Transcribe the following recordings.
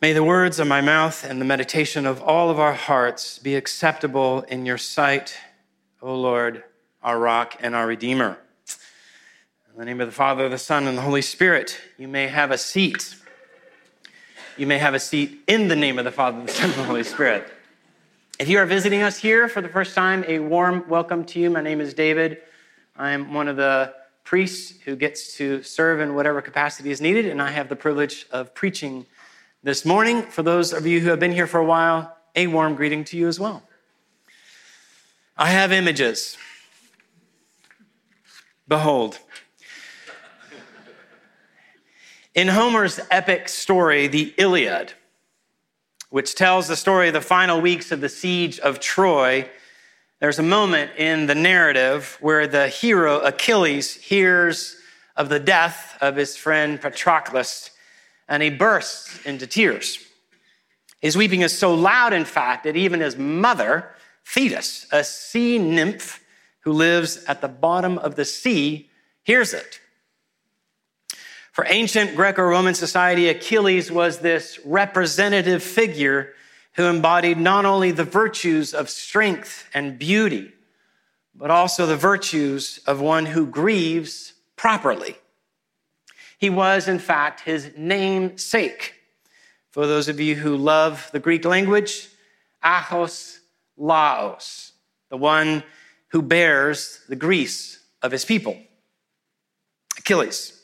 May the words of my mouth and the meditation of all of our hearts be acceptable in your sight, O Lord, our rock and our redeemer. In the name of the Father, the Son, and the Holy Spirit, you may have a seat. You may have a seat in the name of the Father, the Son, and the Holy Spirit. If you are visiting us here for the first time, a warm welcome to you. My name is David. I'm one of the priests who gets to serve in whatever capacity is needed, and I have the privilege of preaching this morning. For those of you who have been here for a while, a warm greeting to you as well. I have images. Behold. In Homer's epic story, the Iliad, which tells the story of the final weeks of the siege of Troy, there's a moment in the narrative where the hero Achilles hears of the death of his friend Patroclus and he bursts into tears. His weeping is so loud, in fact, that even his mother, Thetis, a sea nymph who lives at the bottom of the sea, hears it. For ancient Greco Roman society, Achilles was this representative figure who embodied not only the virtues of strength and beauty, but also the virtues of one who grieves properly. He was, in fact, his namesake. For those of you who love the Greek language, Achos Laos, the one who bears the griefs of his people. Achilles.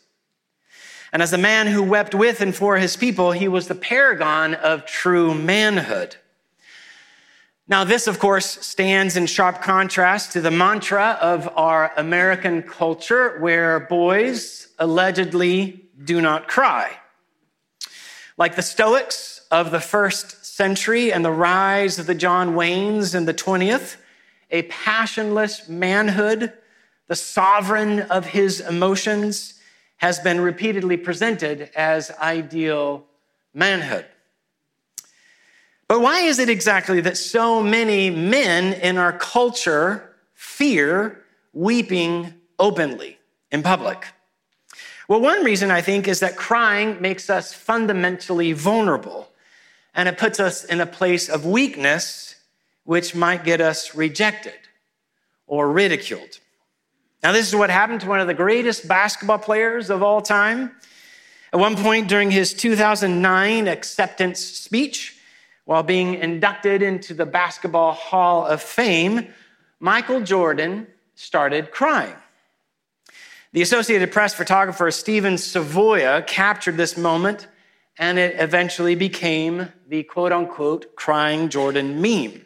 And as the man who wept with and for his people, he was the paragon of true manhood. Now, this, of course, stands in sharp contrast to the mantra of our American culture, where boys allegedly do not cry. Like the Stoics of the first century and the rise of the John Waynes in the 20th, a passionless manhood, the sovereign of his emotions, has been repeatedly presented as ideal manhood. But why is it exactly that so many men in our culture fear weeping openly in public? Well, one reason I think is that crying makes us fundamentally vulnerable and it puts us in a place of weakness, which might get us rejected or ridiculed. Now, this is what happened to one of the greatest basketball players of all time. At one point during his 2009 acceptance speech, while being inducted into the Basketball Hall of Fame, Michael Jordan started crying. The Associated Press photographer Steven Savoia captured this moment, and it eventually became the quote unquote crying Jordan meme.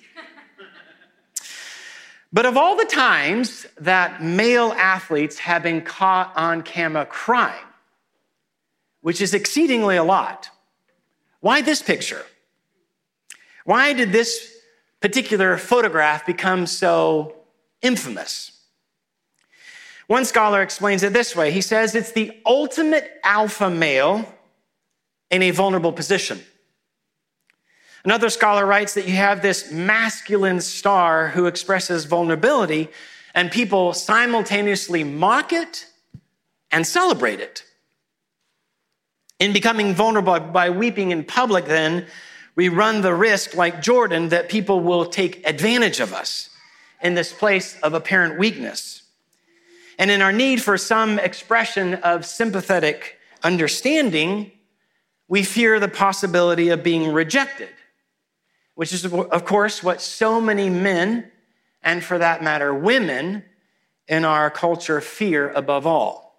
but of all the times that male athletes have been caught on camera crying, which is exceedingly a lot, why this picture? Why did this particular photograph become so infamous? One scholar explains it this way he says it's the ultimate alpha male in a vulnerable position. Another scholar writes that you have this masculine star who expresses vulnerability, and people simultaneously mock it and celebrate it. In becoming vulnerable by weeping in public, then, we run the risk, like Jordan, that people will take advantage of us in this place of apparent weakness. And in our need for some expression of sympathetic understanding, we fear the possibility of being rejected, which is, of course, what so many men, and for that matter, women in our culture fear above all.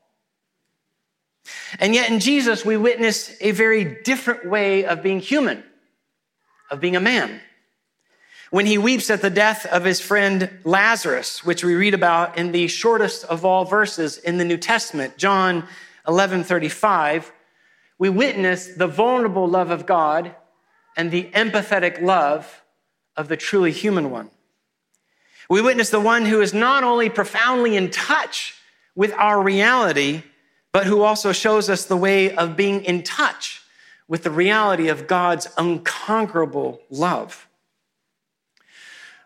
And yet in Jesus, we witness a very different way of being human, of being a man when he weeps at the death of his friend Lazarus, which we read about in the shortest of all verses in the New Testament, John 11 35, we witness the vulnerable love of God and the empathetic love of the truly human one. We witness the one who is not only profoundly in touch with our reality, but who also shows us the way of being in touch with the reality of God's unconquerable love.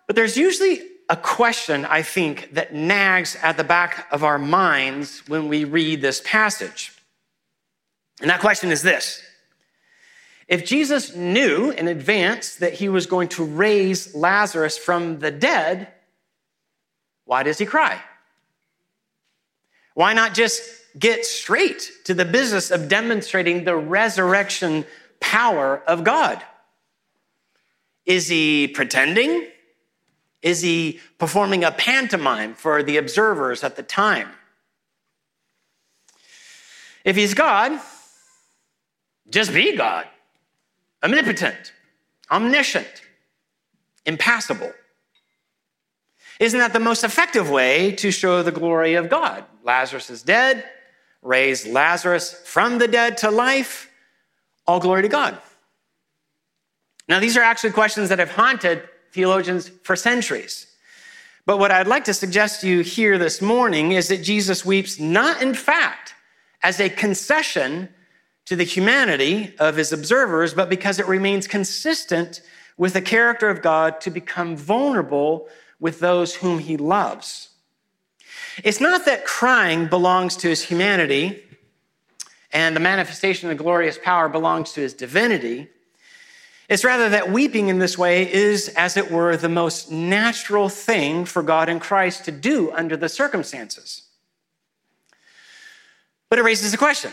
But there's usually a question, I think, that nags at the back of our minds when we read this passage. And that question is this If Jesus knew in advance that he was going to raise Lazarus from the dead, why does he cry? Why not just get straight to the business of demonstrating the resurrection power of God? Is he pretending? Is he performing a pantomime for the observers at the time? If he's God, just be God, omnipotent, omniscient, impassible. Isn't that the most effective way to show the glory of God? Lazarus is dead, raise Lazarus from the dead to life. All glory to God. Now, these are actually questions that have haunted theologians for centuries. But what I'd like to suggest to you here this morning is that Jesus weeps not in fact as a concession to the humanity of his observers, but because it remains consistent with the character of God to become vulnerable with those whom he loves. It's not that crying belongs to his humanity and the manifestation of the glorious power belongs to his divinity. It's rather that weeping in this way is, as it were, the most natural thing for God in Christ to do under the circumstances. But it raises a question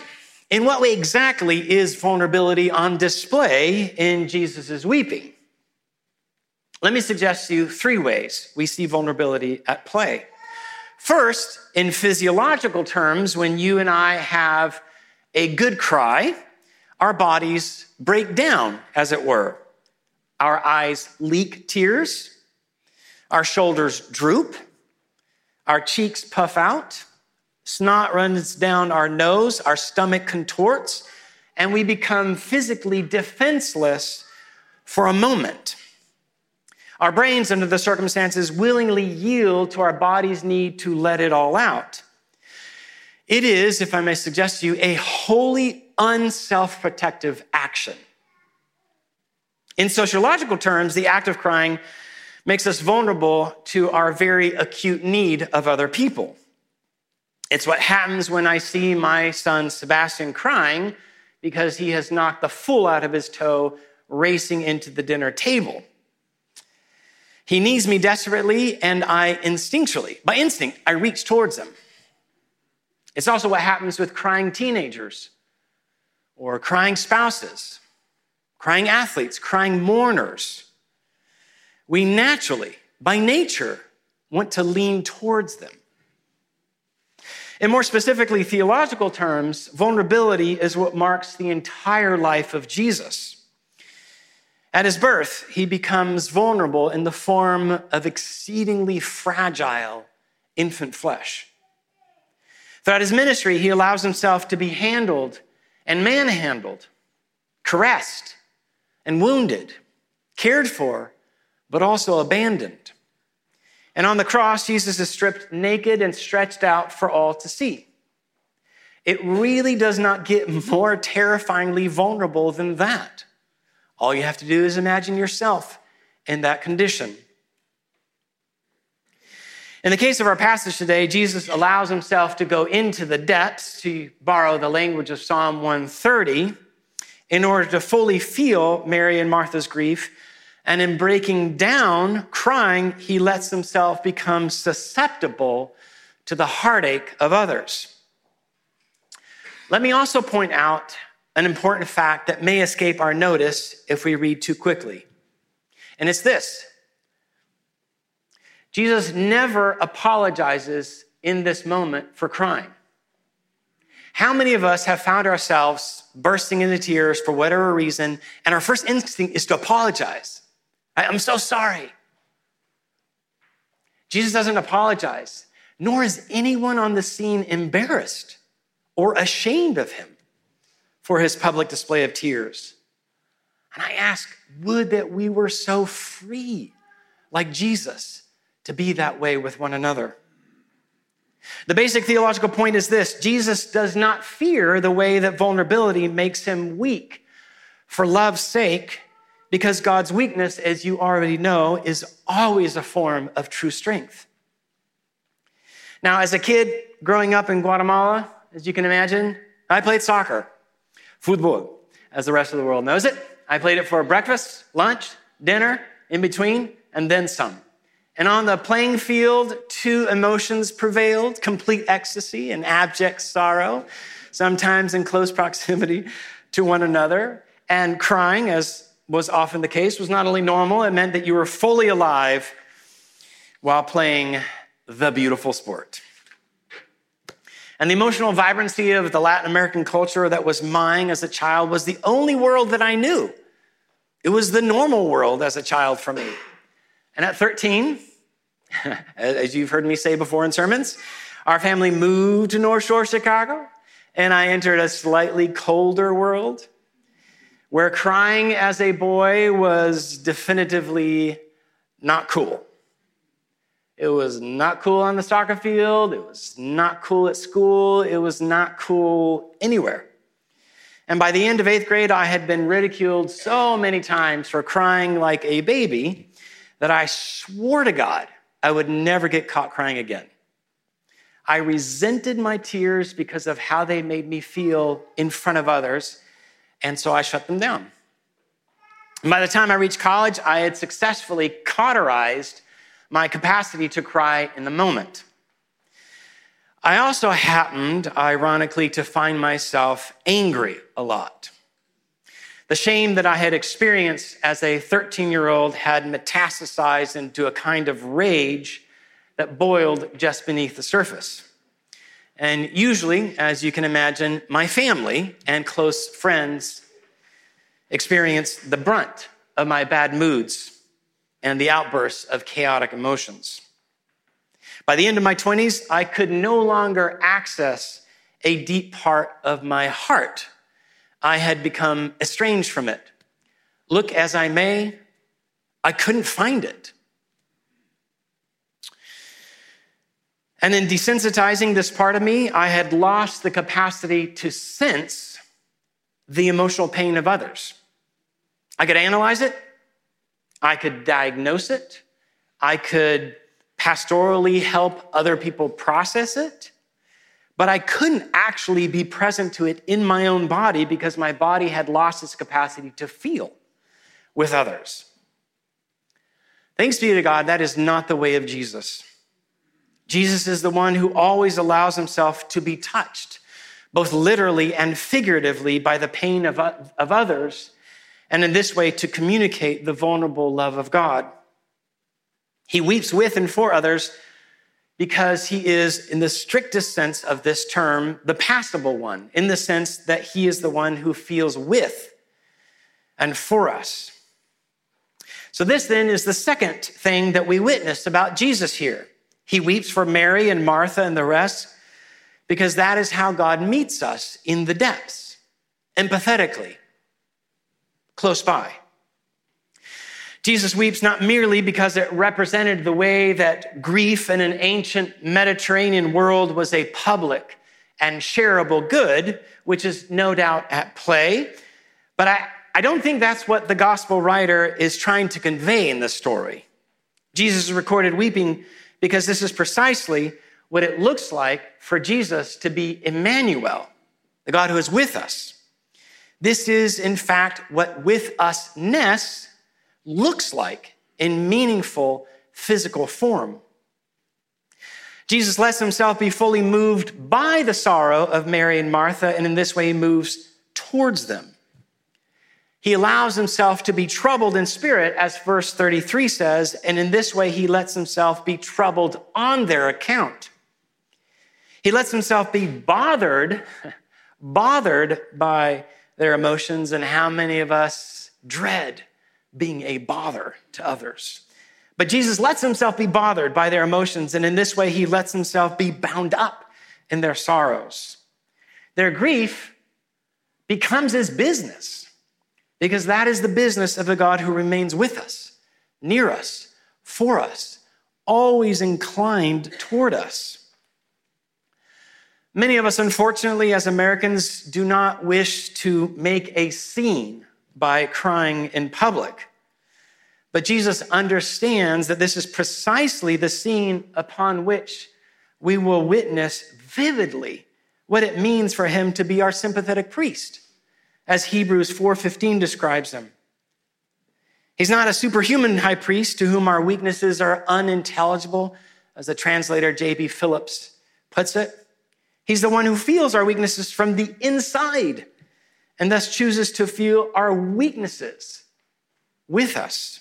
In what way exactly is vulnerability on display in Jesus' weeping? Let me suggest to you three ways we see vulnerability at play. First, in physiological terms, when you and I have a good cry, our bodies break down, as it were. Our eyes leak tears, our shoulders droop, our cheeks puff out, snot runs down our nose, our stomach contorts, and we become physically defenseless for a moment. Our brains, under the circumstances, willingly yield to our body's need to let it all out. It is, if I may suggest to you, a wholly unself protective action. In sociological terms, the act of crying makes us vulnerable to our very acute need of other people. It's what happens when I see my son Sebastian crying because he has knocked the fool out of his toe racing into the dinner table. He needs me desperately, and I instinctually, by instinct, I reach towards him. It's also what happens with crying teenagers or crying spouses, crying athletes, crying mourners. We naturally, by nature, want to lean towards them. In more specifically theological terms, vulnerability is what marks the entire life of Jesus. At his birth, he becomes vulnerable in the form of exceedingly fragile infant flesh. Throughout his ministry, he allows himself to be handled and manhandled, caressed and wounded, cared for, but also abandoned. And on the cross, Jesus is stripped naked and stretched out for all to see. It really does not get more terrifyingly vulnerable than that. All you have to do is imagine yourself in that condition. In the case of our passage today, Jesus allows himself to go into the depths, to borrow the language of Psalm 130, in order to fully feel Mary and Martha's grief. And in breaking down, crying, he lets himself become susceptible to the heartache of others. Let me also point out an important fact that may escape our notice if we read too quickly. And it's this Jesus never apologizes in this moment for crying. How many of us have found ourselves bursting into tears for whatever reason, and our first instinct is to apologize? I'm so sorry. Jesus doesn't apologize, nor is anyone on the scene embarrassed or ashamed of him for his public display of tears. And I ask, would that we were so free like Jesus to be that way with one another. The basic theological point is this Jesus does not fear the way that vulnerability makes him weak for love's sake, because God's weakness, as you already know, is always a form of true strength. Now, as a kid growing up in Guatemala, as you can imagine, I played soccer, football, as the rest of the world knows it. I played it for breakfast, lunch, dinner, in between, and then some. And on the playing field, two emotions prevailed complete ecstasy and abject sorrow, sometimes in close proximity to one another. And crying, as was often the case, was not only normal, it meant that you were fully alive while playing the beautiful sport. And the emotional vibrancy of the Latin American culture that was mine as a child was the only world that I knew. It was the normal world as a child for me. And at 13, as you've heard me say before in sermons, our family moved to North Shore, Chicago, and I entered a slightly colder world where crying as a boy was definitively not cool. It was not cool on the soccer field. It was not cool at school. It was not cool anywhere. And by the end of eighth grade, I had been ridiculed so many times for crying like a baby that I swore to God I would never get caught crying again. I resented my tears because of how they made me feel in front of others, and so I shut them down. And by the time I reached college, I had successfully cauterized my capacity to cry in the moment. I also happened, ironically, to find myself angry a lot. The shame that I had experienced as a 13 year old had metastasized into a kind of rage that boiled just beneath the surface. And usually, as you can imagine, my family and close friends experienced the brunt of my bad moods and the outbursts of chaotic emotions. By the end of my 20s, I could no longer access a deep part of my heart. I had become estranged from it. Look as I may, I couldn't find it. And in desensitizing this part of me, I had lost the capacity to sense the emotional pain of others. I could analyze it, I could diagnose it. I could pastorally help other people process it. But I couldn't actually be present to it in my own body because my body had lost its capacity to feel with others. Thanks be to God, that is not the way of Jesus. Jesus is the one who always allows himself to be touched, both literally and figuratively, by the pain of, of others and in this way to communicate the vulnerable love of God. He weeps with and for others because he is, in the strictest sense of this term, the passible one, in the sense that he is the one who feels with and for us. So, this then is the second thing that we witness about Jesus here. He weeps for Mary and Martha and the rest because that is how God meets us in the depths, empathetically close by. Jesus weeps not merely because it represented the way that grief in an ancient Mediterranean world was a public and shareable good, which is no doubt at play, but I, I don't think that's what the gospel writer is trying to convey in this story. Jesus is recorded weeping because this is precisely what it looks like for Jesus to be Emmanuel, the God who is with us. This is, in fact, what with usness looks like in meaningful physical form. Jesus lets himself be fully moved by the sorrow of Mary and Martha, and in this way he moves towards them. He allows himself to be troubled in spirit, as verse 33 says, and in this way he lets himself be troubled on their account. He lets himself be bothered, bothered by their emotions, and how many of us dread being a bother to others. But Jesus lets himself be bothered by their emotions, and in this way, he lets himself be bound up in their sorrows. Their grief becomes his business because that is the business of the God who remains with us, near us, for us, always inclined toward us. Many of us, unfortunately, as Americans, do not wish to make a scene by crying in public. But Jesus understands that this is precisely the scene upon which we will witness vividly what it means for him to be our sympathetic priest, as Hebrews 4:15 describes him. He's not a superhuman high priest to whom our weaknesses are unintelligible, as the translator J.B. Phillips puts it. He's the one who feels our weaknesses from the inside and thus chooses to feel our weaknesses with us.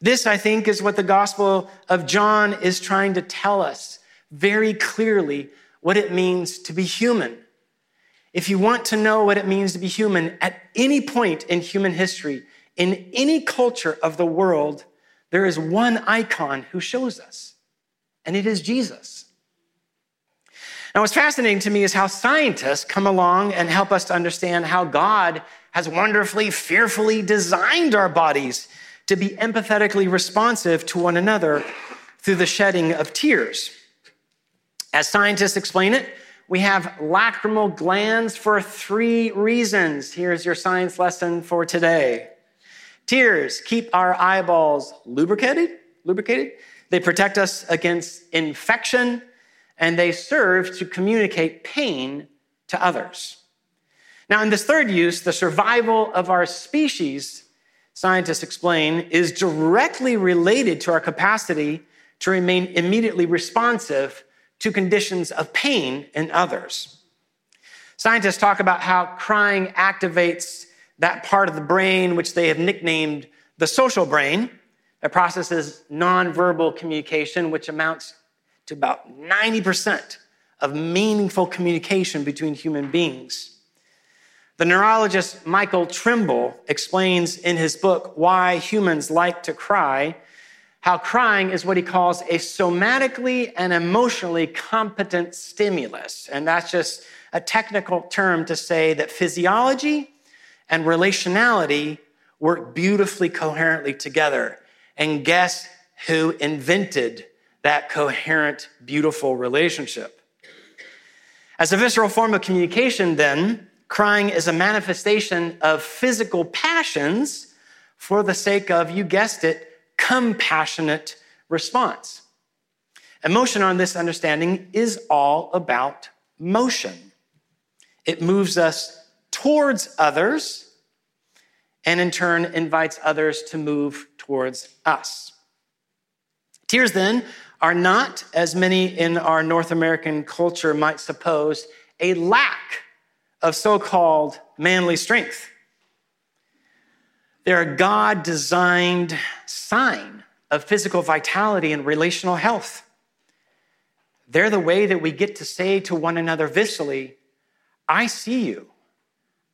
This, I think, is what the Gospel of John is trying to tell us very clearly what it means to be human. If you want to know what it means to be human at any point in human history, in any culture of the world, there is one icon who shows us, and it is Jesus. Now, what's fascinating to me is how scientists come along and help us to understand how God has wonderfully, fearfully designed our bodies to be empathetically responsive to one another through the shedding of tears. As scientists explain it, we have lacrimal glands for three reasons. Here's your science lesson for today. Tears keep our eyeballs lubricated, lubricated. They protect us against infection and they serve to communicate pain to others. Now, in this third use, the survival of our species scientists explain, is directly related to our capacity to remain immediately responsive to conditions of pain in others. Scientists talk about how crying activates that part of the brain which they have nicknamed the social brain that processes nonverbal communication, which amounts to about 90% of meaningful communication between human beings. The neurologist Michael Trimble explains in his book, Why Humans Like to Cry, how crying is what he calls a somatically and emotionally competent stimulus. And that's just a technical term to say that physiology and relationality work beautifully coherently together. And guess who invented that coherent, beautiful relationship? As a visceral form of communication, then, Crying is a manifestation of physical passions for the sake of, you guessed it, compassionate response. Emotion, on this understanding, is all about motion. It moves us towards others and in turn invites others to move towards us. Tears, then, are not, as many in our North American culture might suppose, a lack of so called manly strength. They're a God designed sign of physical vitality and relational health. They're the way that we get to say to one another viscerally, I see you,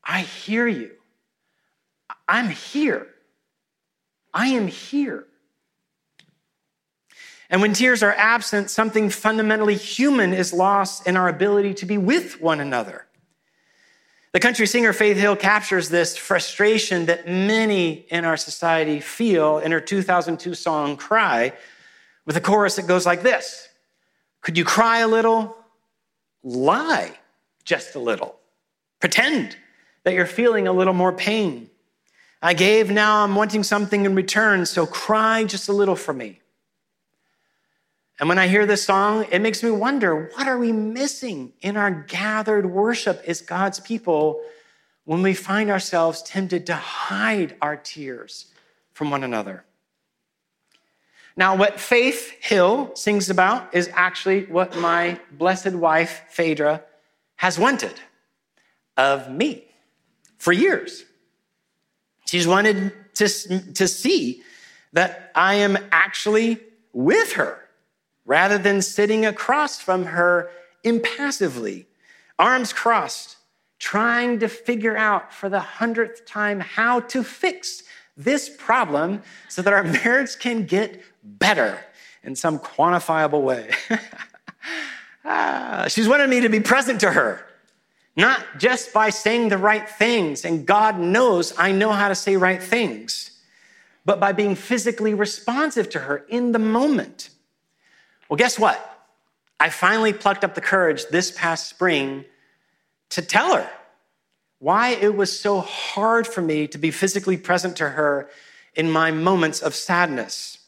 I hear you, I'm here, I am here. And when tears are absent, something fundamentally human is lost in our ability to be with one another. The country singer Faith Hill captures this frustration that many in our society feel in her 2002 song Cry, with a chorus that goes like this Could you cry a little? Lie just a little. Pretend that you're feeling a little more pain. I gave, now I'm wanting something in return, so cry just a little for me. And when I hear this song, it makes me wonder what are we missing in our gathered worship as God's people when we find ourselves tempted to hide our tears from one another? Now, what Faith Hill sings about is actually what my blessed wife, Phaedra, has wanted of me for years. She's wanted to, to see that I am actually with her rather than sitting across from her impassively, arms crossed, trying to figure out for the hundredth time how to fix this problem so that our marriage can get better in some quantifiable way. ah, she's wanted me to be present to her, not just by saying the right things, and God knows I know how to say right things, but by being physically responsive to her in the moment. Well, guess what? I finally plucked up the courage this past spring to tell her why it was so hard for me to be physically present to her in my moments of sadness.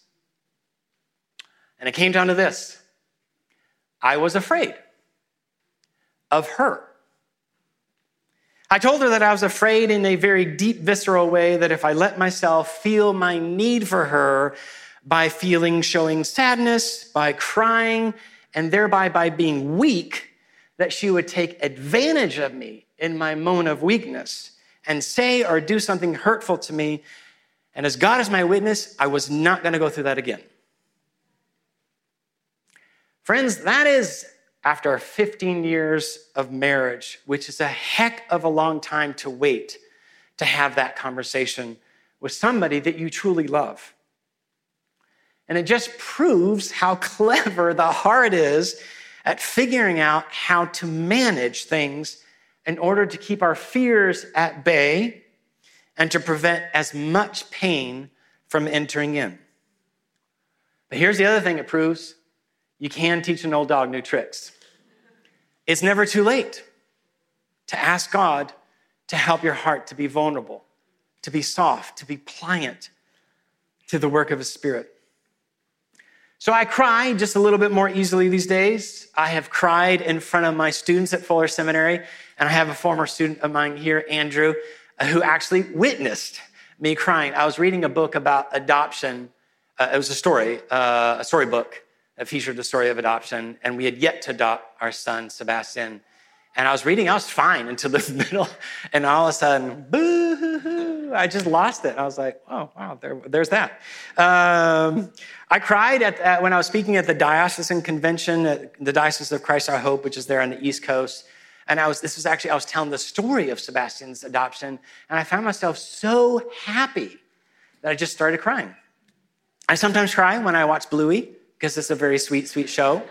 And it came down to this I was afraid of her. I told her that I was afraid in a very deep, visceral way that if I let myself feel my need for her by feeling, showing sadness, by crying, and thereby by being weak, that she would take advantage of me in my moment of weakness and say or do something hurtful to me. And as God is my witness, I was not going to go through that again. Friends, that is after 15 years of marriage, which is a heck of a long time to wait to have that conversation with somebody that you truly love. And it just proves how clever the heart is at figuring out how to manage things in order to keep our fears at bay and to prevent as much pain from entering in. But here's the other thing it proves you can teach an old dog new tricks. It's never too late to ask God to help your heart to be vulnerable, to be soft, to be pliant to the work of His Spirit. So I cry just a little bit more easily these days. I have cried in front of my students at Fuller Seminary, and I have a former student of mine here, Andrew, who actually witnessed me crying. I was reading a book about adoption. Uh, it was a story, uh, a storybook that featured the story of adoption, and we had yet to adopt our son, Sebastian. And I was reading, I was fine until the middle, and all of a sudden, boo, I just lost it. I was like, oh, wow, there, there's that. Um, I cried at, at, when I was speaking at the diocesan convention, at the Diocese of Christ Our Hope, which is there on the East Coast. And I was, this was actually, I was telling the story of Sebastian's adoption, and I found myself so happy that I just started crying. I sometimes cry when I watch Bluey because it's a very sweet, sweet show.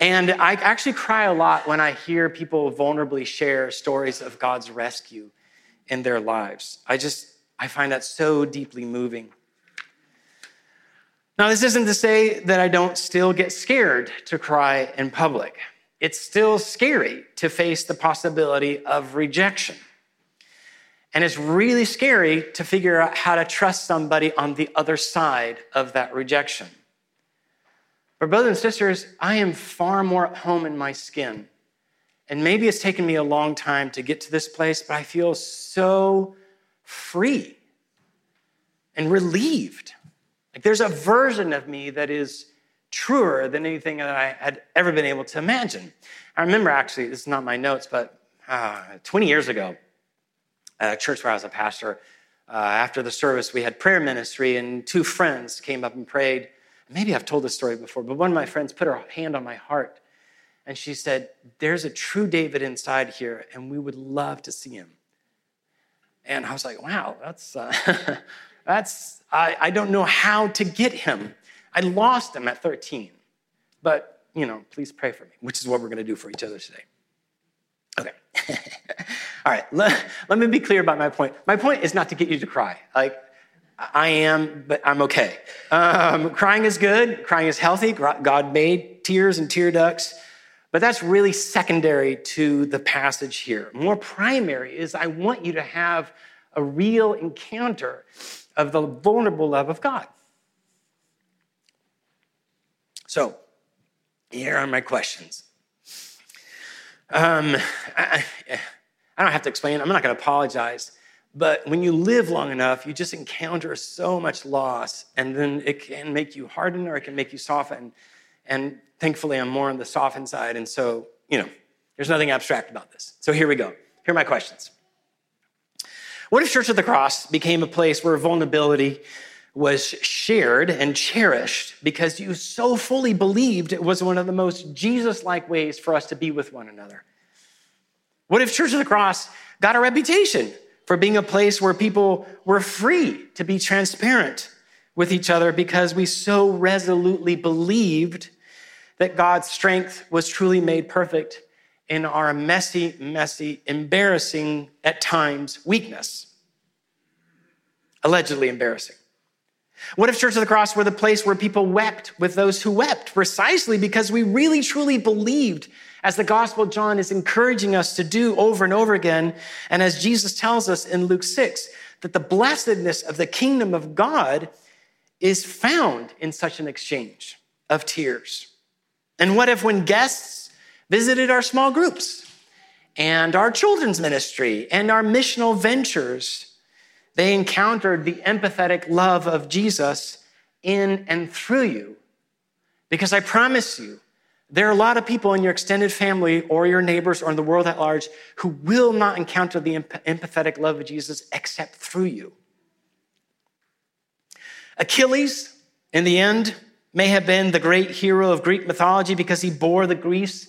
And I actually cry a lot when I hear people vulnerably share stories of God's rescue in their lives. I just, I find that so deeply moving. Now, this isn't to say that I don't still get scared to cry in public. It's still scary to face the possibility of rejection. And it's really scary to figure out how to trust somebody on the other side of that rejection. But, brothers and sisters, I am far more at home in my skin. And maybe it's taken me a long time to get to this place, but I feel so free and relieved. Like there's a version of me that is truer than anything that I had ever been able to imagine. I remember actually, this is not my notes, but uh, 20 years ago, at a church where I was a pastor, uh, after the service, we had prayer ministry, and two friends came up and prayed maybe I've told this story before, but one of my friends put her hand on my heart and she said, There's a true David inside here, and we would love to see him. And I was like, Wow, that's, uh, that's, I, I don't know how to get him. I lost him at 13. But, you know, please pray for me, which is what we're going to do for each other today. Okay. All right, let, let me be clear about my point. My point is not to get you to cry. Like, I am, but I'm okay. Um, crying is good. Crying is healthy. God made tears and tear ducts. But that's really secondary to the passage here. More primary is I want you to have a real encounter of the vulnerable love of God. So, here are my questions. Um, I, I don't have to explain, I'm not going to apologize. But when you live long enough, you just encounter so much loss, and then it can make you harden or it can make you soften. And thankfully, I'm more on the softened side. And so, you know, there's nothing abstract about this. So here we go. Here are my questions. What if Church of the Cross became a place where vulnerability was shared and cherished because you so fully believed it was one of the most Jesus like ways for us to be with one another? What if Church of the Cross got a reputation for being a place where people were free to be transparent with each other because we so resolutely believed that God's strength was truly made perfect in our messy, messy, embarrassing, at times, weakness. Allegedly embarrassing. What if Church of the Cross were the place where people wept with those who wept precisely because we really truly believed as the Gospel John is encouraging us to do over and over again, and as Jesus tells us in Luke 6, that the blessedness of the kingdom of God is found in such an exchange of tears. And what if, when guests visited our small groups and our children's ministry and our missional ventures, they encountered the empathetic love of Jesus in and through you. Because I promise you, there are a lot of people in your extended family or your neighbors or in the world at large who will not encounter the empathetic love of Jesus except through you. Achilles, in the end, may have been the great hero of Greek mythology because he bore the griefs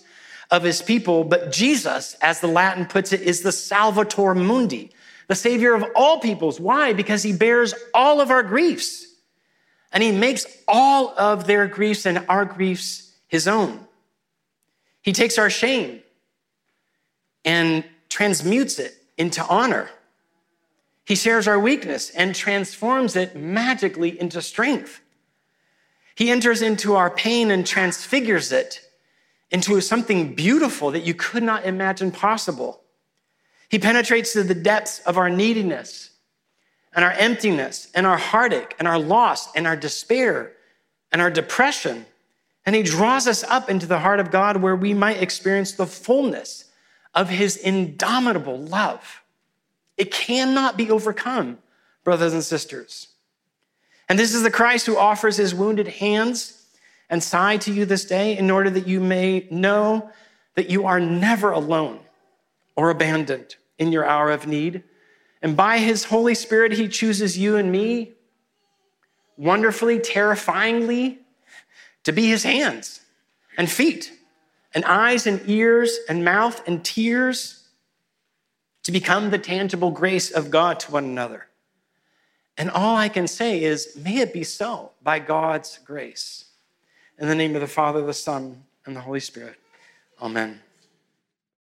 of his people, but Jesus, as the Latin puts it, is the Salvator Mundi, the Savior of all peoples. Why? Because he bears all of our griefs and he makes all of their griefs and our griefs his own. He takes our shame and transmutes it into honor. He shares our weakness and transforms it magically into strength. He enters into our pain and transfigures it into something beautiful that you could not imagine possible. He penetrates to the depths of our neediness and our emptiness and our heartache and our loss and our despair and our depression and he draws us up into the heart of God where we might experience the fullness of his indomitable love. It cannot be overcome, brothers and sisters. And this is the Christ who offers his wounded hands and side to you this day in order that you may know that you are never alone or abandoned in your hour of need. And by his Holy Spirit, he chooses you and me wonderfully, terrifyingly, to be his hands and feet and eyes and ears and mouth and tears to become the tangible grace of God to one another. And all I can say is, may it be so by God's grace. In the name of the Father, the Son, and the Holy Spirit. Amen.